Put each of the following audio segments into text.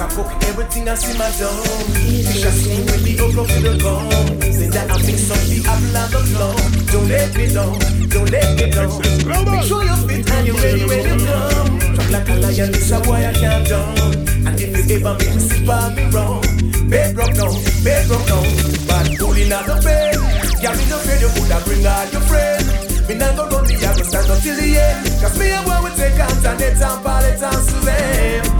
everything I see my dome. Are skin when the the bone. Say that I mix up the apple and the flow. Don't let me down, don't let me down. Make sure you're fit and you're ready, ready to come. Drop like a lion, this a boy I can't down. And if you ever make me slip on me wrong, bedrock down, bedrock down. But pulling out the bed, yeah, me no afraid you coulda bring all your friends. Me not go run the I go stand up till the end Cause me and boy we take Antoinette and Paulette and Suzanne But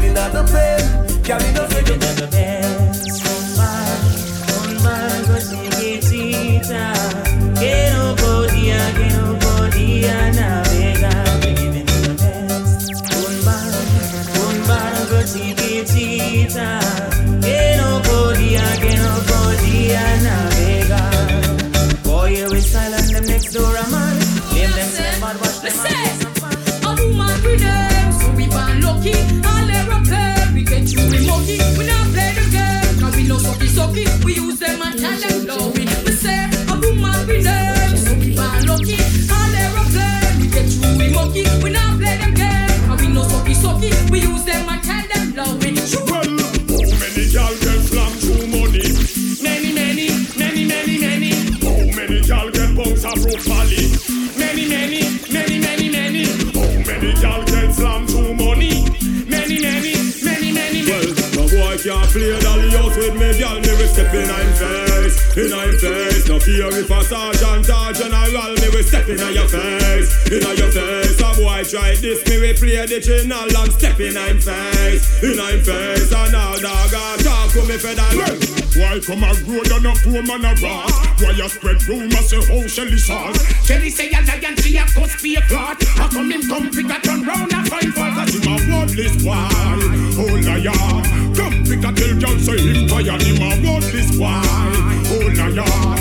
pulling out the plane Carry no figure than the best Un mal, un mal chiquitita Que no podía, que no podía navegar. Giving the best Un mal, un barco chiquitita Que no podía, que no podía navegar. Boy, you is silent, them next door a man Leave them say mad, watch them A woman with them, so we born lucky We use face, in your face. A boy try this, me we play the channel and step in I'm face, in I'm face. And all dog a talk to me federal. Why come a road and a poor man a rat? Why you spread rumors say how Shelly sauce? Shelly say a lion, she a cuss be a plot. How come him come pick a turn round and find fault? Cause him a worthless boy, oh liar. Come pick a tell girl say him tired, him a worthless boy, oh liar.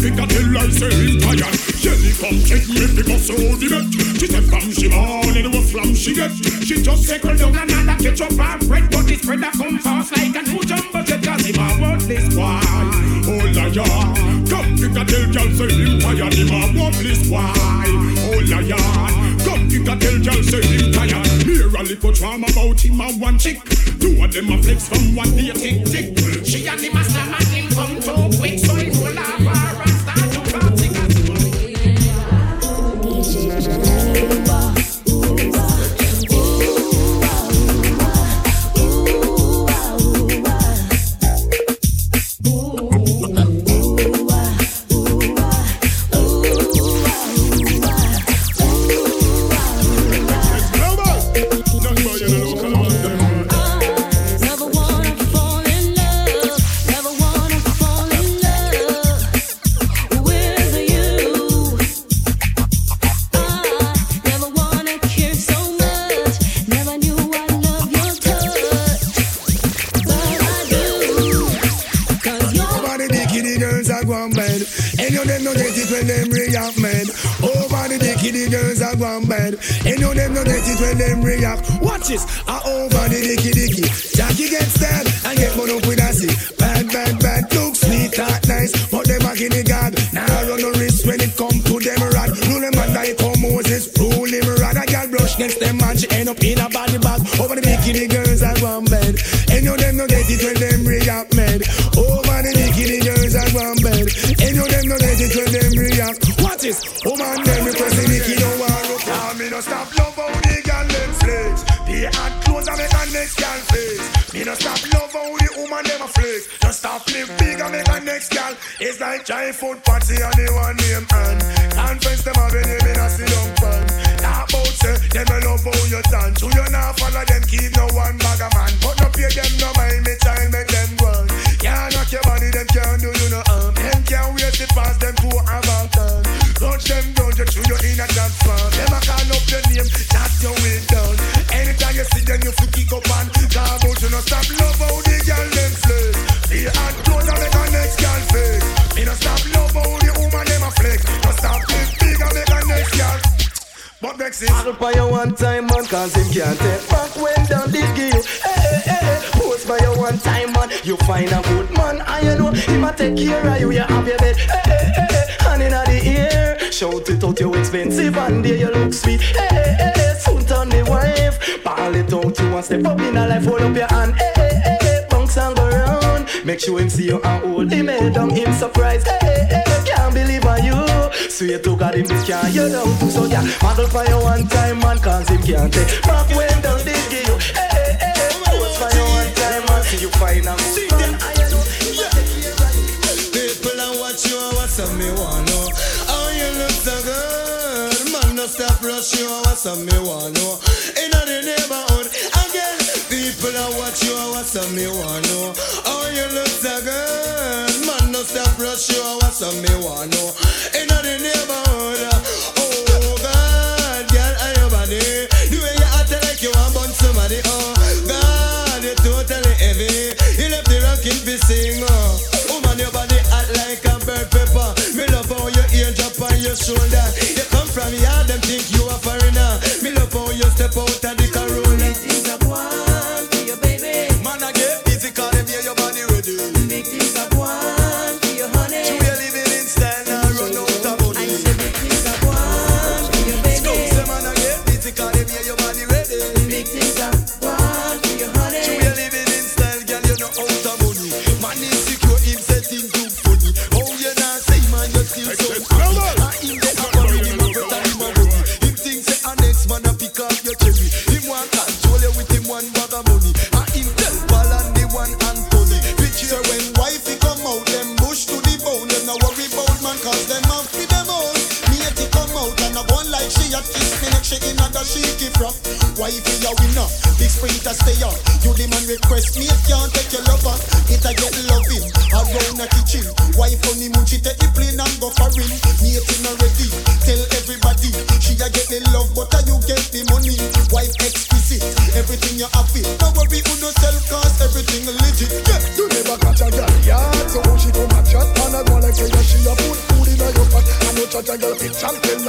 A tell I say him tired. Shelly come check me because so the bet. She said from she born in what flam she get. She just say circle down another ketchup and bread, but this bread a come fast like a new jumbo jet. Cause him a worthless boy, oh liar. Come a tell girl say him tired, him a worthless boy, oh liar. Come a tell girl say him tired. Hear a little drama about him and one chick. Two of them a flex from one day tick tick. She and him a slam and him come too quick, matches are over the dicky dicky. Jackie gets stabbed and get one up with a like giant food party and the one name and Conference them have a Alexis. I'll buy you one time, man, cause him can't take back when down did give you. Hey, hey, hey, post by you one time, man. You find a good man, you know him a take care of you. You have your bed, hey, hey, hey, hey. hand in the ear. Shout it out, you expensive, and there you look sweet. Hey, hey, hey, hey. soon turn the wife. Ball it out, you want step up in a life, hold up your hand. Hey, hey, hey, hey. bounce and go round. Make sure him see you and hold him head down, him surprise. Hey, hey, can't believe on you. Sweet to God, him this can't you down too. So yeah, model for you one time, man, cause him can't take back when down this give you. Hey, hey, hey. For you one time, man, see you find a good man. I know him a take care of you. People are watch you and what's up me know. How you look so good, man. No stop rush you and what's up me want know. In the neighborhood people are watch you and what's up me want know. How you look so good, man. No stop rush you and what's up me want know. In the neighborhood, oh God, girl, are your body? The way you act like you want burn somebody, oh God, you're totally heavy. You left the rockin' fi sing, oh. Woman, your body hot like a bird pepper. Me love how your ear drop on your shoulder. You come from yard,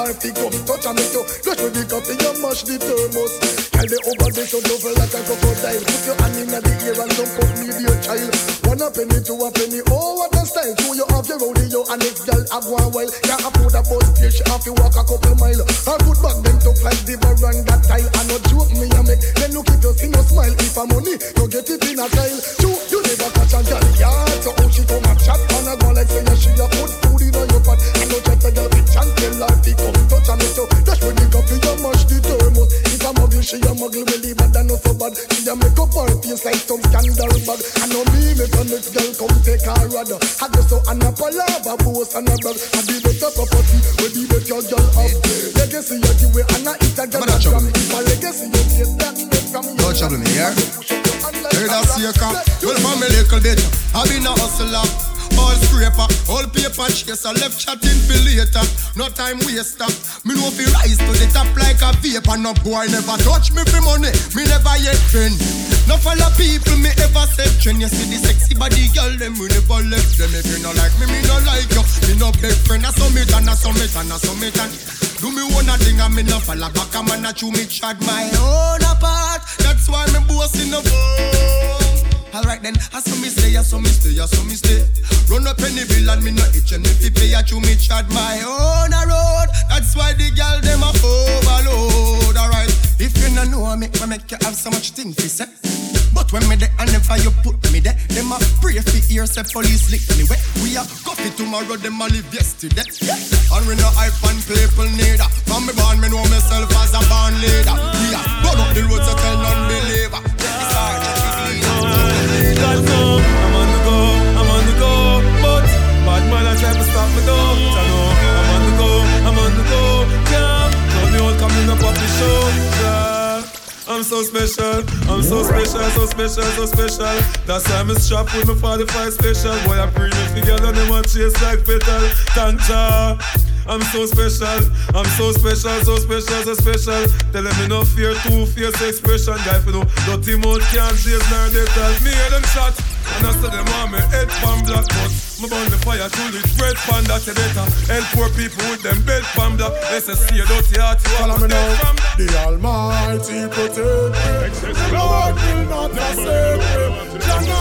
life, pick up, touch and make you rush with the coffee, you mash the thermos. Girl they over there so double like a crocodile. Put your hand in the ear and jump up me dear child. One a penny, two a penny, oh what a style. Two you have your rodeo and next girl have one while. Paper I left chatting for later. No time waster. Me know fi rise to the top like a vapor. No boy never touch me for money. Me never yet friend. No follow people me ever said trend. You see the sexy body girl them we never left them. If you no like me, me no like you. Me no big friend. I summit and I summit and I summit and. Do me one a thing and me no follow back. I'm a chew me chat my own apart. That's why me boasting the bone. Alright then, I saw me stay, I saw me stay, I saw me stay. Run up any bill and me no itch and if you pay, I chew me chat my own a road. That's why the girl them a overload. Alright, if you no know me, I make you have so much things to say. But when me there and never you put me there, them a pray for ear say police lick me wet. We a coffee tomorrow, them a live yesterday. Yeah. And we no hype and people neither. From me born, me know myself as a born leader. We a burn up the roads to tell non-believer. Leader. God know I'm on the go, I'm on the go, but bad man I try to stop me though. I know I'm on the go, I'm on the go, yeah. Now the old coming up off the show. I'm so special, I'm so special, so special, so special. That's why I'm strapped with my 45 special. Boy, I bring it together, they want chase like petal. Thank ya. I'm so special, I'm so special, so special, so special. Tell them me no fear, two fierce expression. Guy, for no dirty mouth can't chase nor they tell me hear them shot. And I said them want me head pan black, but me burn the fire till it red pan that you better. Help poor people with them bed pan black. They say see a dirty heart, you Follow me now. The Almighty protect me. Lord will not forsake me. Jana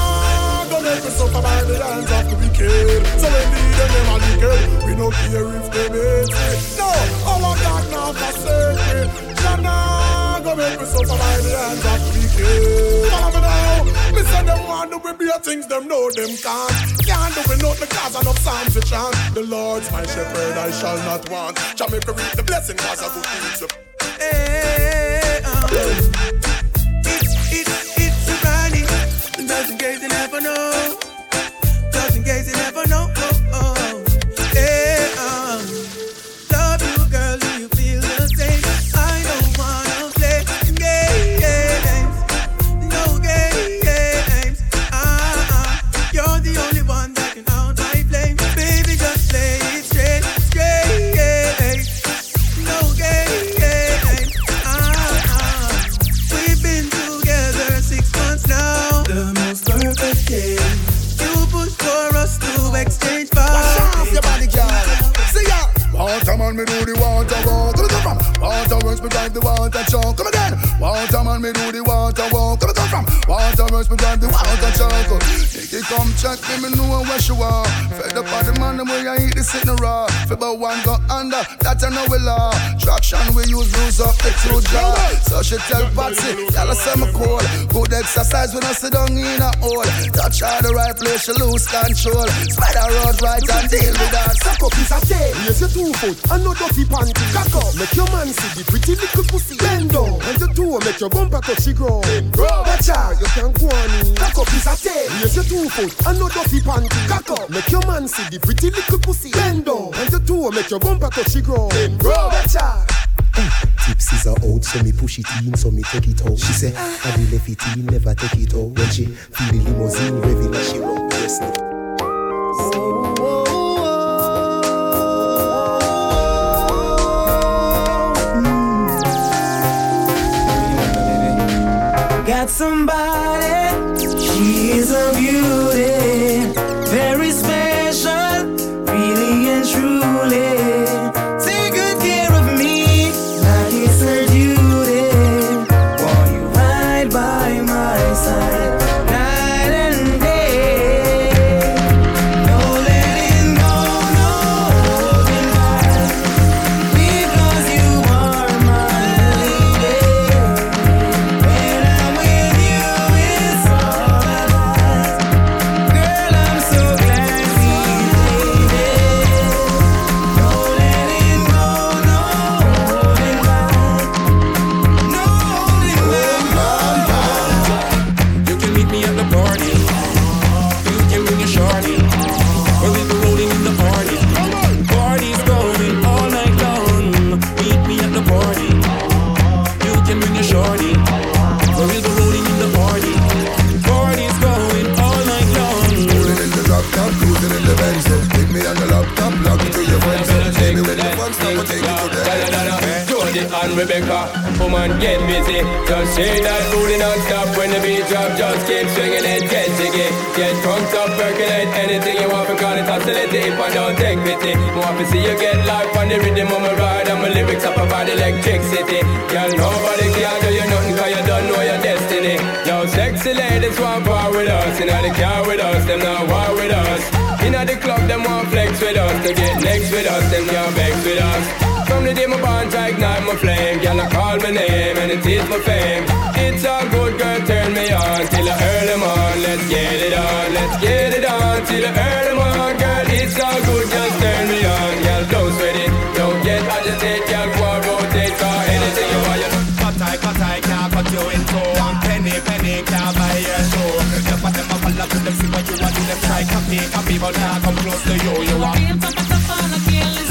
go make me suffer by the hands of the wicked. So indeed them them are wicked. We no care if they hate me. No, our God not forsake me. Jana go make me suffer by the hands of the wicked. Follow me now. Me say them want to be beer things, them know them can't. Can't do not the cause enough psalms to chant. The Lord's my shepherd, I shall not want. Jamaica reap the blessing, cause I good things. Hey, um, it's, it's, it's a. Just in case you never know. Just in case you never know. Come check me, me know where she are. Fed up on the man, the way I eat the sitting raw. Fi but one go under, that I know we law. Traction we use, lose up the two jaw. So she tell Patsy, y'all say me cool. Good exercise when I sit down in a hole. Touch her the right place, she lose control. Spider road right and deal with that. Suck up is a day. Raise your two foot and no dirty panty. Cock up, make your man see the pretty little pussy. Bend down and your toe make your bumper touch the ground. ground. Watch out, you can go on in. Cock up is a day. Raise your two foot and no dirty panty. Cock up, make your man see the pretty little pussy. Bend down and your toe make your bumper touch the ground. ground. Watch out. Tipsies are out, so me push it in, so me take it out. She say, I will left it in, never take it out. When she feel the limousine revving, she run breast. Got somebody, fun stuff, I'll take you to the. Jody and Rebecca, woman get busy. Just say that booty non-stop when the beat drop. Just keep swinging it, get jiggy. Get drunk up, percolate anything you want. Because it's oscillating if I don't take pity. Want to see you get life on the rhythm of my ride. And my lyrics up about electricity. Girl, nobody can do you nothing cause you don't know your destiny. Sexy ladies want part with us. Know the car with us, them not war with us. In the club, them want flex with us. To get next with us, them can't vex with us. From the day my bond, I ignite my flame. Girl, I call my name and it is my fame. It's all good, girl, turn me on till I earn them on. Let's get it on, let's get it on till I earn them on. Girl, it's all good, just turn me on. Girl, don't sweat it, don't get agitated. Girl, go rotate for anything you want. Penny, can't buy your show. Just what them a follow to them, you want, them try copy, copy, but can't come close to you. You want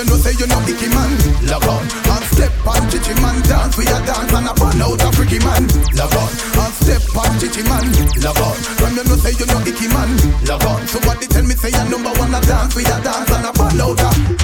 you know say you know icky man, log on. On step on chichi man, dance we a dance And a burn out a freaky man, log on. On step on chichi man, log on. From you know say you know icky man, log on. Somebody tell me say you number one. A dance we a dance And a burn out a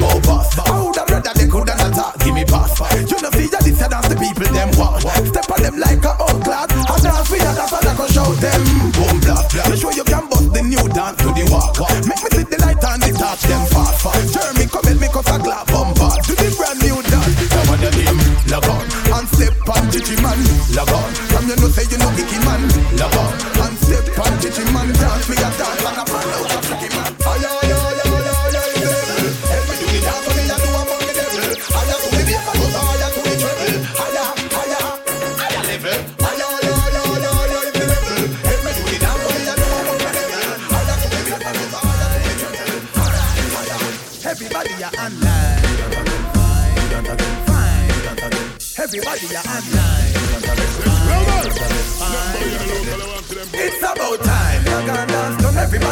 you know icky man. Lover, and step on, kitchen man, dance, me a dance, man,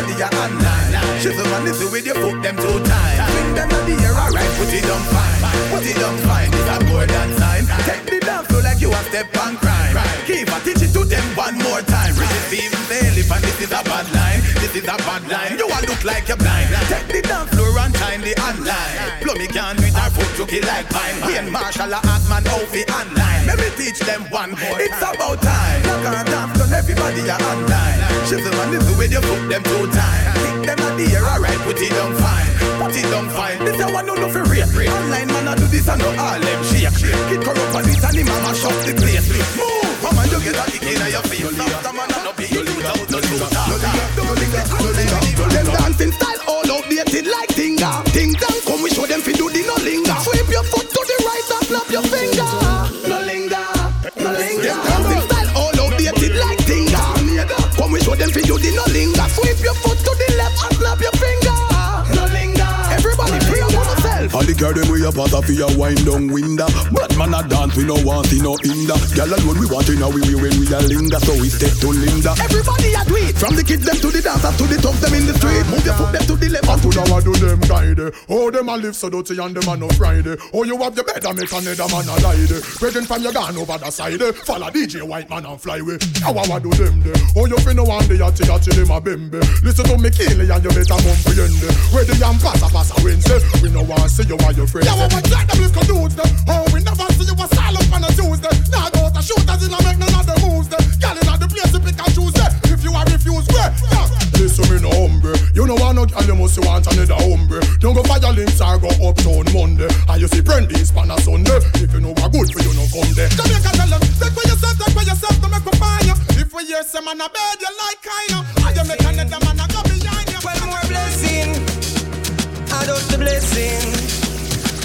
done everybody ya online. Shizzle and listen with your foot them two times. Swing them in the air, alright, put it on fine. Put it on fine, it's a more than sign. Take the dance floor like you a step on crime. Keep a teach it to them one more time. Fail if and this is a bad line. This is a bad line. You all look like you're blind. Take the dance floor and time the online. Plummy can with our foot to kill like pine. Wayne Marshall a Atman out the online. Let me teach them one more. It's about time. Rock and dance, everybody ya online. Shizzle and listen with your foot them two times. Kick them at the air, alright, put it down fine. Put it down fine. This a one no no for real. Online man I do this and no all them shake. Kid corrupt and it and him mama shut the place. Move, mama you get a kick inna your face. If you the no linger, sweep your foot to girl them we a pass off a wind down window. Bad man a dance, we no want see no hinder. Girl alone we want in a we when we a linger, so we step to Linda. Everybody a it. From the kids them to the dancers to the tough them in the street. Move your foot them to the left. And to now I do them guide Oh them a live so dirty and them a no Friday Oh you have your bed and make another man a lie Brethren from your gun over the side. Follow DJ White Man and fly away Now I do them there Oh you finna one day yachty yachty them a bembe Listen to me Keely and you better comprehend Where the yam pass a pass a Wednesday We no want see you and your friends Yeah, we try them little dudes them Oh, we never see you a silent on a Tuesday Now go to shooters in a make none of the moves them Girl in the place to pick and choose them If you are refused, where? Yeah. Listen me no hombre You know want no girl, you must want another hombre Don't go fire links or go uptown Monday And you see Brandy's pan a Sunday If you know what good for you, no come there Jamaica tell them, take for yourself, take for yourself, don't make me find you If we hear some man a bed you like kind of. I you make another man a go behind you. Well, more blessing. Adopt the blessing. Adopt the blessing.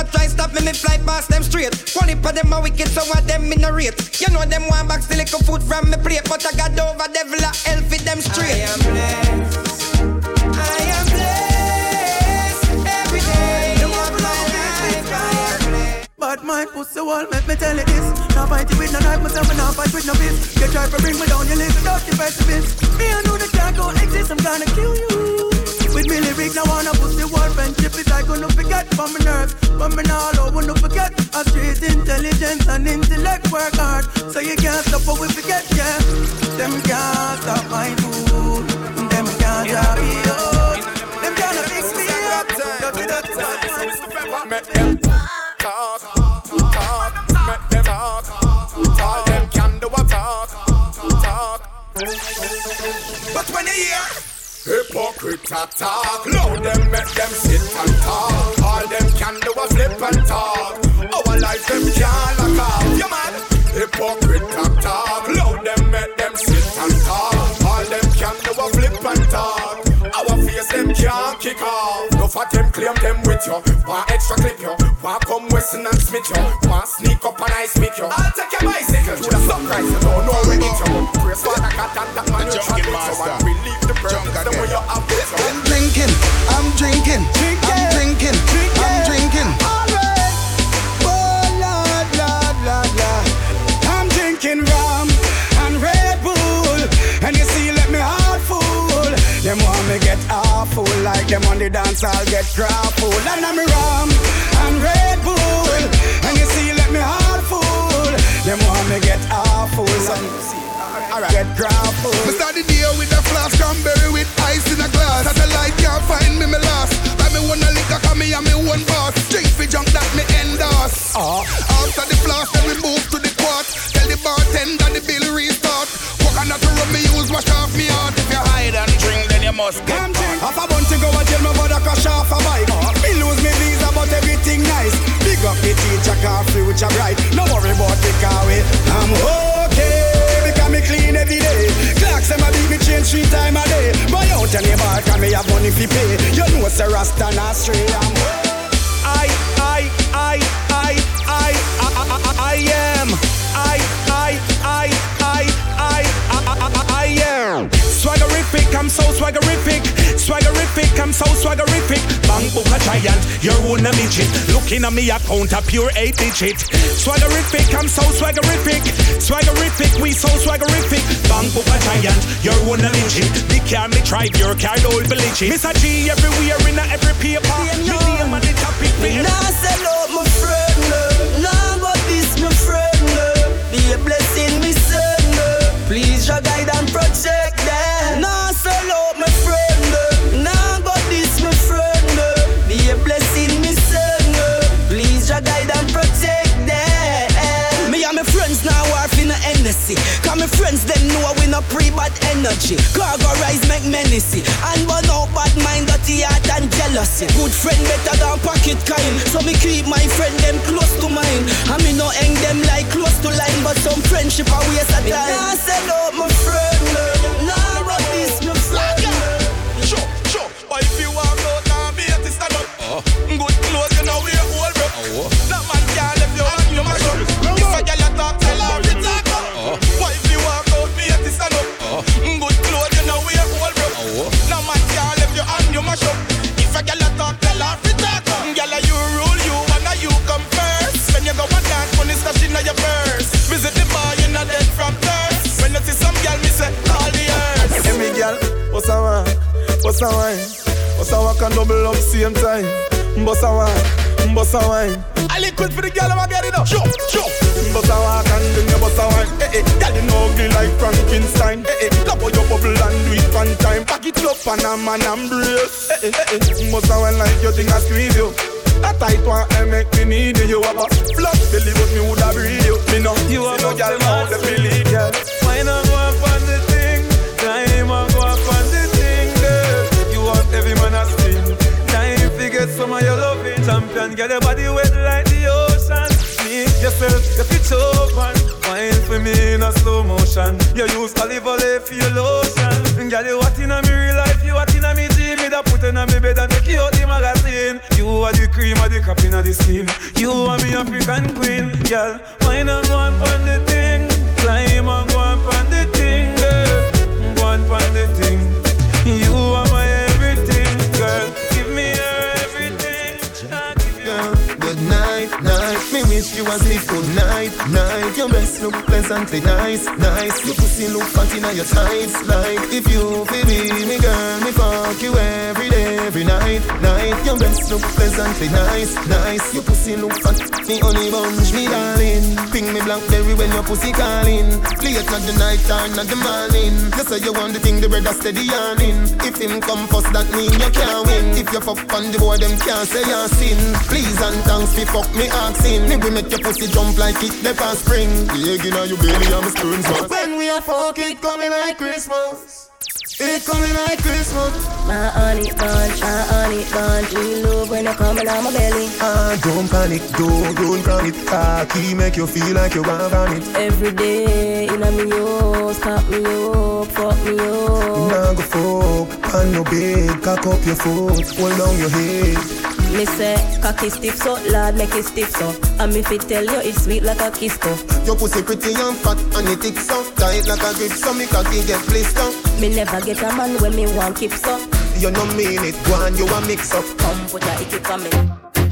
A try stop me, me fly past them straight. One of them a wicked, so what them in a rate. You know them want back still little food from me plate, but I got over devil a hell for them straight. I am blessed. I am blessed every day my. I am blessed. Bad mind pussy wall, make me tell you this. Now fight you with no knife, myself and now fight with no fist. You try to bring me down, you live without the perseverance. Me I know the can't go exist, I'm gonna kill you. With me lyric, now wanna pussy wall, friendship is I gonna forget from my nerves. But me now all wanna forget. A straight intelligence and intellect work hard. So you can't stop what we forget, yeah. Them can't stop my mood. Them can't drop me out. Oh. Them can't fix me up. Make them talk, talk, make them talk. All them can do a talk, talk. But when you hear hypocrite talk, loud them make them sit and talk. All them can do a flip and talk. Our life them can't lock off. You man, hypocrite talk, loud them make them sit and talk. All them can do a flip and talk. Our face them can't kick off. No for them claim them with you. Want extra clip you. Want come Western and Smith you. Want sneak up and I speak you. I'll take your bicycle to the sunrise. You don't know where it you. Praise Father God and that man you chat with you. And relieve the burden the way you have with you. I'm drinking, I'm drinking, I'm drinking, I'm drinking. Oh Lord, Lord, Lord, Lord. Them want me get awful, like them on the dance, I'll get grappled. And I'm rum and Red Bull, and you see, let me heart full. Them want me get awful, some get grappled. Me start the day with a flask cranberry with ice in a glass. Satellite can't find me, me lost. Buy me one a liquor, cause me and me one boss. Drink for junk that me endorse. Uh, after the flask, then we move to the quart. Tell the bartender the bill restart. Then get I'm drink. Half a bun to go a jail, my brother crash off a bike. Uh-huh. Me lose me visa, but everything nice. Big up the teacher, car future bright. No worry about the car way. I'm okay, because me clean every day. Clocks them a beat me change three time a day. Buy out any bar, can me have money fi pay. You know say Rasta not stray. I'm I, I, I, I, I, I, I, I am. I, I, I, Swaggerific, I'm so swaggerific. Swaggerific, I'm so swaggerific. Bang book a giant, you're one a midget. Looking at me account a pure eight digit. Swaggerific, I'm so swaggerific. Swaggerific, we so swaggerific. Bang book a giant, you're one a midget. The car me drive, your car don't believe it. Miss a G everywhere in a every paper. Me name on the topic. Me nah friends them know we no pre-bad energy. Cargo rise make menacy. And burn out bad mind, dirty heart and jealousy. Good friend better than pocket kind. So me keep my friend them close to mine. And me no hang them like close to line. But some friendship a waste of time. Nah, sell out my friend. A wine? What's a wine? What's a walk and double up same time? Bossa wine, Bust a wine. I liquid for the girl, I'ma get it up. Sure, sure. Bust a walk and then you bust a wine. Eh, eh. Girl, you know ugly like Frankenstein. Eh, eh. Love how you bubble and do it fun time. Pack it up and a man embrace. Eh, eh, eh, eh. Bust a wine like you think I squeeze you. A tight one, I make me need you. You have a flat belly, but me woulda breathe you. Me know you have no girl now the believe, girl. Why not go up some of your loving. Champion, get your body wet like the ocean. Make yourself get it open. Wine for me in a slow motion. You use olive oil for your lotion. Girl, you what in a me real life, you what in a me dream. Da put in a me bed and take you out the magazine. You are the cream of the crop in the skin. You are me African queen, girl. Wine and go on on the thing. Climb and go on on the thing, girl. Go on on the thing. You wish you was sleep good night, night. Your breasts look pleasantly nice, nice. Your pussy look fat in your tights, like if you feel me, me girl, me fuck you every day, every night, night. Your breasts look pleasantly nice, nice. Your pussy look fat, me honey bunch, me darling. Ping me blackberry when your pussy calling. Late not the night time, not the morning. You say you want the thing, the brother steady yarning. If him come first, that mean you can't win. If you fuck on the boy, them can't say you're sin. Please and thanks fi fuck me asking. Me we make your pussy jump like it never spring. The egg inna your belly, I'm a spoon. When we are fuck, it coming like Christmas. It coming like Christmas. My honey bunch, my honey bunch. You love when you coming on my belly. Ah, don't panic, don't, don't it. Cocky make you feel like you want on it. Every day, in a me yo, stop me up, fuck me up. Now go fuck on your bed, cock up your foot, hold down your head. Me say, cocky stiff so, lad make it stiff so. And me fit tell you it's sweet like a kiss so. Your pussy pretty and fat and it thick so tight like a grip so me cocky get blister. Me never get a man when me want keep so. You no mean it, go on you a mix up. Come put a icky for me.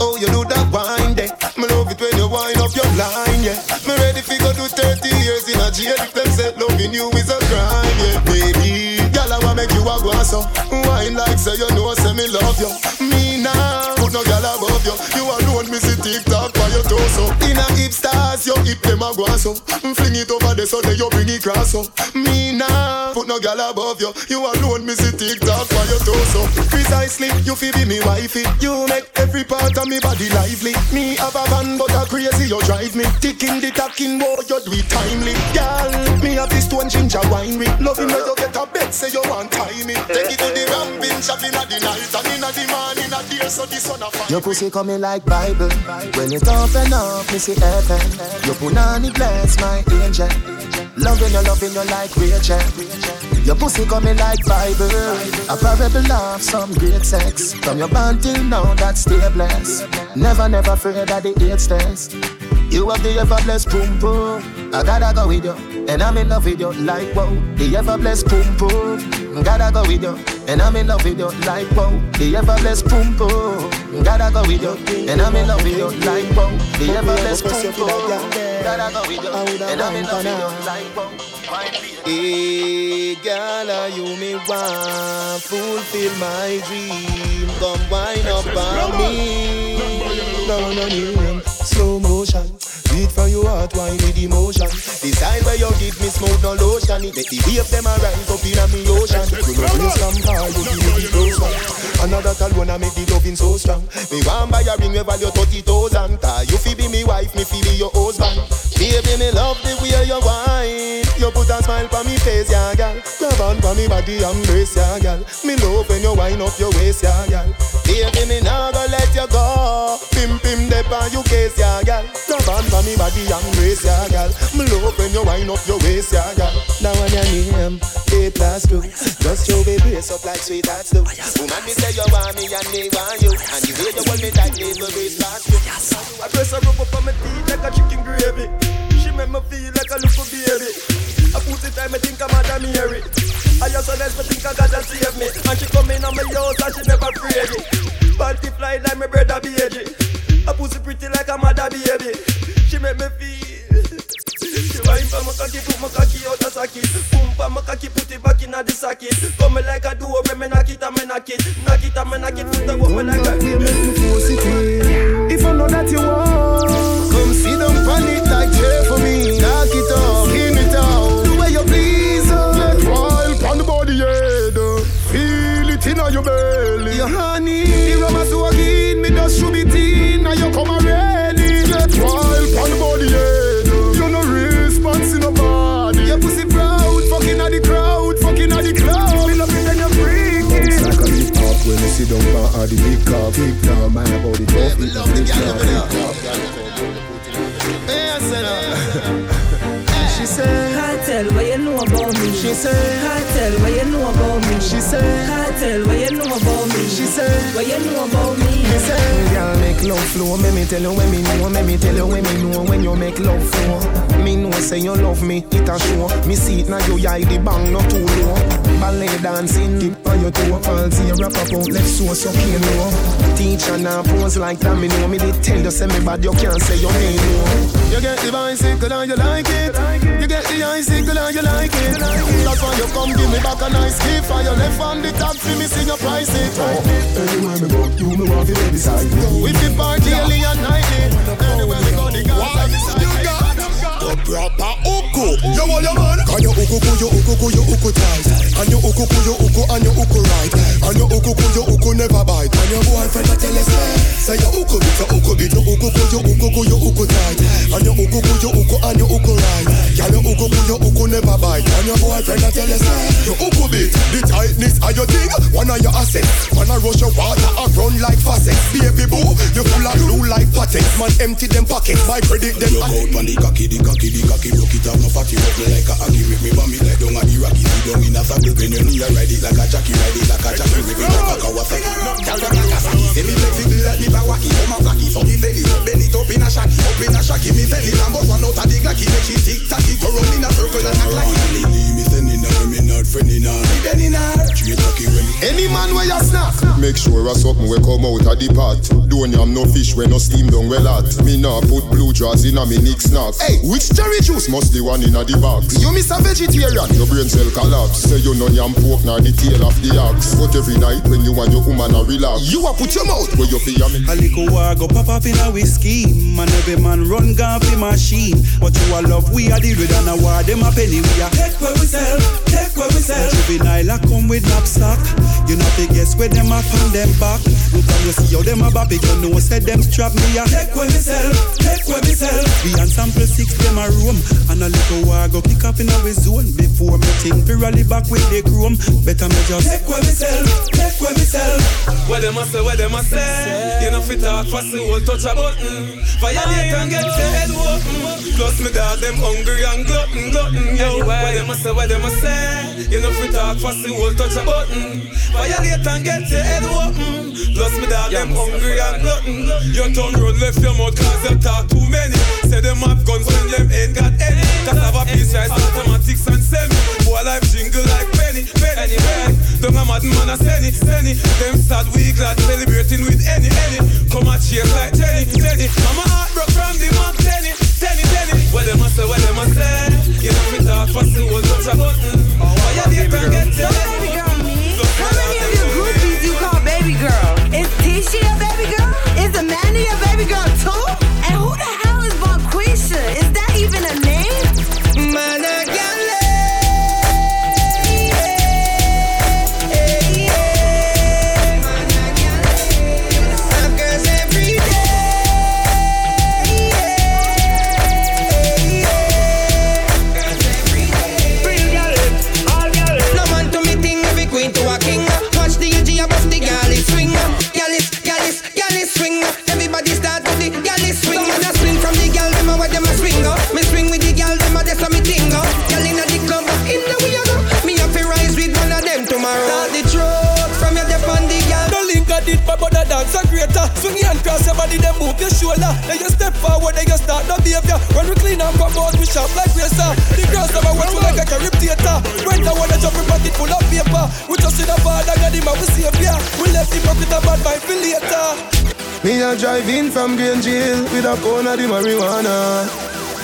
Oh, you do that wine there. Me love it when you wind up your line, yeah. Me ready fi go do 30 years in a jail if them say loving you is a crime, yeah. Baby, girl I wanna make you a go so. Wine like say you know say me love you. Me now, put no girl above you. You alone me see TikTok by your torso. In a hip stars, your hip them a go so. Mm, fling it over there so they you bring it cross so. Me now, put no girl above you. You alone me see TikTok by your torso. Precisely, you fi be me wifey. You make every part of me body lively. Me have a van, but a crazy you drive me. Ticking the talking, boy, you do it timely. Girl, me have this stone ginger winery. Loving when you get a bed, say you want tie me. Take it to the ramping shop inna the night and inna the morning, a day, so this one. Your pussy coming like Bible. When it open up, me see heaven. Your punani bless my angel. Loving you, loving you like Rachel. Your pussy coming like Bible. A parable of some great sex. From your band till now, that's stay blessed. Never, never afraid of the AIDS test. You have the ever blessed boom boom. I gotta go with you, and I'm in love with you like wow. The ever blessed boom boom. Gotta go with you, and I'm in love with you like wow. The ever blessed boom boom. Gotta go with you, and I'm in love with you like wow. The ever blessed boom boom. Gotta go with you, and I'm in love with you like wow. Hey, girl, are you me want fulfill my dream? Come wind up on me. No, no, no, slow motion. Beat from your heart, wine with emotion. Design where you give me smooth no lotion. It make the wave them a rise up in a me ocean. You know place from you give me the close. Another tall one, I make the loving so strong. Me want buy a ring we value thirty thousand. You fi be me wife, me fi be your husband. Baby, me love the way you wine. You put a smile on me face, yeah, girl. Grab on for me body, embrace, yeah, girl. Me love when you wind up your waist, yeah, girl. Baby, me nah go let you go. Pim pim dep on you case, yeah, girl. Grab on for me body, embrace, yeah, girl. Me love when you wind up your waist, yeah, girl. Now when your name, A plus two. Just show baby brace up like sweet hearts do. Woman, me say you want me and me want you. And the way you hold me tight, me will brace past you. I press her up up on my teeth like a chicken gravy. She make me feel like a little baby. I put it time, I think I'm Madam Mary. I just honest, but think I gotta save me. And she come in on my house and she never it. Panty fly like my brother baby. I pussy pretty like a mother baby. She make me feel. She wine for my cocky, put my cocky out the socket. Boom for my cocky, put it back in the socket. Come me like a door, me knock it and me knock it. Knock it and me knock it, put the me like a. If All the big car, big car, my body the girl over there. Hey, I said. Uh, she said, Cartel, what you know about me? She said, Cartel, what you know about me? She said, Cartel, what you know about me? She said, what you know about me? She said, Girl, make love flow. Let me tell you when me know. Let me tell you when me know. When you make love flow, me know say you love me. It a show. Me see it now. You hide the bang not too low. Ballet dancing on your toe. Fancy you rap up out left so so can't know. Teacher now pose like that. Me know me did tell you say me bad. You can't say your name no. You get the bicycle and you like it. You get the icicle and you like it. That's why you come give me back a nice gift. For your left on the top, for me see your price it. Anywhere me go, you me want to be beside me. We fi party daily and nightly. Anywhere me go, the guys beside me the proper uku. You want your man? Can you uku ku you uku ku you uku tight? And you uku ku you uku and you uku right? And you uku ku you uku never bite. And your boyfriend a tell us say you uku bit you uku bit you uku ku you uku ku you uku tight. And you uku ku you uku and you uku right? Can you uku ku you uku never bite? And your boyfriend a tell us you uku bit the tightness of your thing. One of your assets. Man a rush your water a run like faucet. Baby boo, you full of glue like patents. Man empty them pockets. My credit them. You out on the cocky, the cocky cocky, the cocky, broke it up, no fatty, rock me like a aggie, rip me it like down a the rocky, see down in a saddle, pen your knee, ride it like a jockey, ride it like a jockey, rip it like a Kawasaki. Girl, them like a saki, say me flexible like me Bawaki, come a flaky, so me belly, bend it up in a shaky, up in a shaky, me belly, and bust one out of the glacky, make she tick tacky, go round in a circle and act like it. Me sending her, me not friending her, me bending her, straight cocky when Any man where you snap, make sure a something we come out of the pot. Don't yam no fish when no steam down well hot. Me nah put blue jaws in a me nick snack. Hey, which cherry juice must the one in a the box? You miss a vegetarian, your brain cell collapse. Say you no yam pork nor the tail of the ox. But every night when you and your woman a relax, you a put your mouth where you feel me. A little war go pop up in a whiskey, man every man run gun fi machine. But you a love we a deal with and a war them a penny we a take where we sell, take where we sell. Juvenile a come with knapsack, you know fi guess where them a pan them back. Look and you see how them a bop it, you know say them strap me a take where we sell, take where we sell. We and sample six them a room and a little war go pick up in our zone before me think fi rally back with the chrome. Better me just take where we sell, take where we sell. Where them a say, where them a say You know fit talk fast, the whole touch a button Violate and get your head open Plus me dog them hungry and glutton, glutton. Yo, where them a say, where them a say? You know fit talk fast, the whole touch a button Violate and get your head open Plus me dog them hungry and glutton. Your tongue roll left your mouth cause you talk too many. Say them have guns when them ain't got any Cause have a piece rise automatics and semi Boy life jingle like penny, penny, penny. Don't a mad man a send it Them sad we glad celebrating with any, any. Come bar, and get him and we save ya. We left him up with a bad mind for later. Me a drive in from Green Jail with a pound of the marijuana.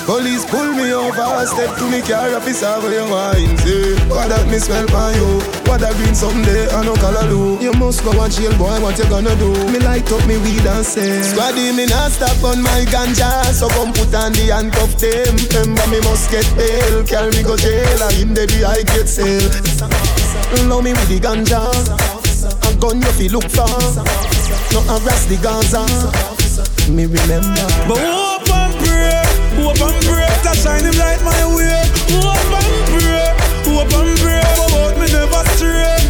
Police pull me over, step to me car, officer, where you wine, say What that me smell for you? What that green someday, I no color do You must go and jail, boy, what you gonna do? Me light up me weed and say Squaddy, me not stop on my ganja So come put on the handcuff them Remember me must get bail, carry me go jail And in the I get sale Love me with the ganja A gun you feel look for No harass the Gaza Me remember But hope and pray, hope and pray to shine him light my way. Hope and pray, hope and pray, but me never stray.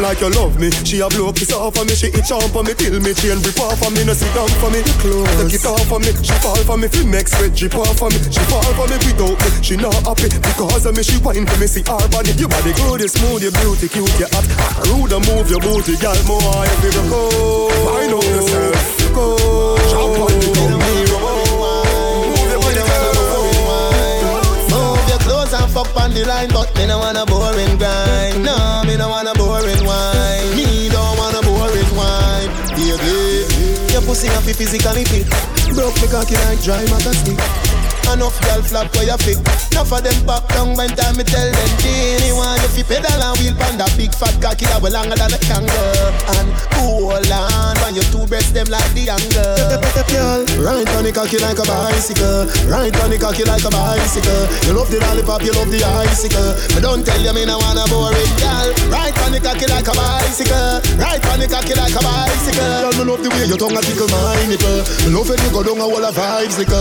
Like you love me. She a blow kiss off for me, she itch on for me, till me chain rip off for me, no sit down for me. Close. Take it off for me, she fall for me, fi next sweat drip off for me. She fall for me without me, she not happy because of me. She whine for me, see her body. Your body good, you smooth, you beauty, cute, you hot. Rude and move your booty, girl, more feel go. Find out yourself, go. Jump on the your your fuck on the line, but me no want a boring grind. No, me no want pussy happy physically fit. Broke me cocky like dry matter stick. Enough girl flap where you fit. Enough of them back down when time me tell them Genie want you fi pedal and wheel pan that big fat cocky that way longer than a kangaroo. And hold on when your two breasts them like the angle. Girl, ride on the cocky like a bicycle. Ride on the cocky like a bicycle. You love the lollipop, you love the icicle. Me don't tell you me no wanna boring girl. Ride on the cocky like a bicycle. Ride on the cocky like a bicycle. Girl, me love the way your tongue a tickle my nipple. Me love when you go down a wall of vibes, like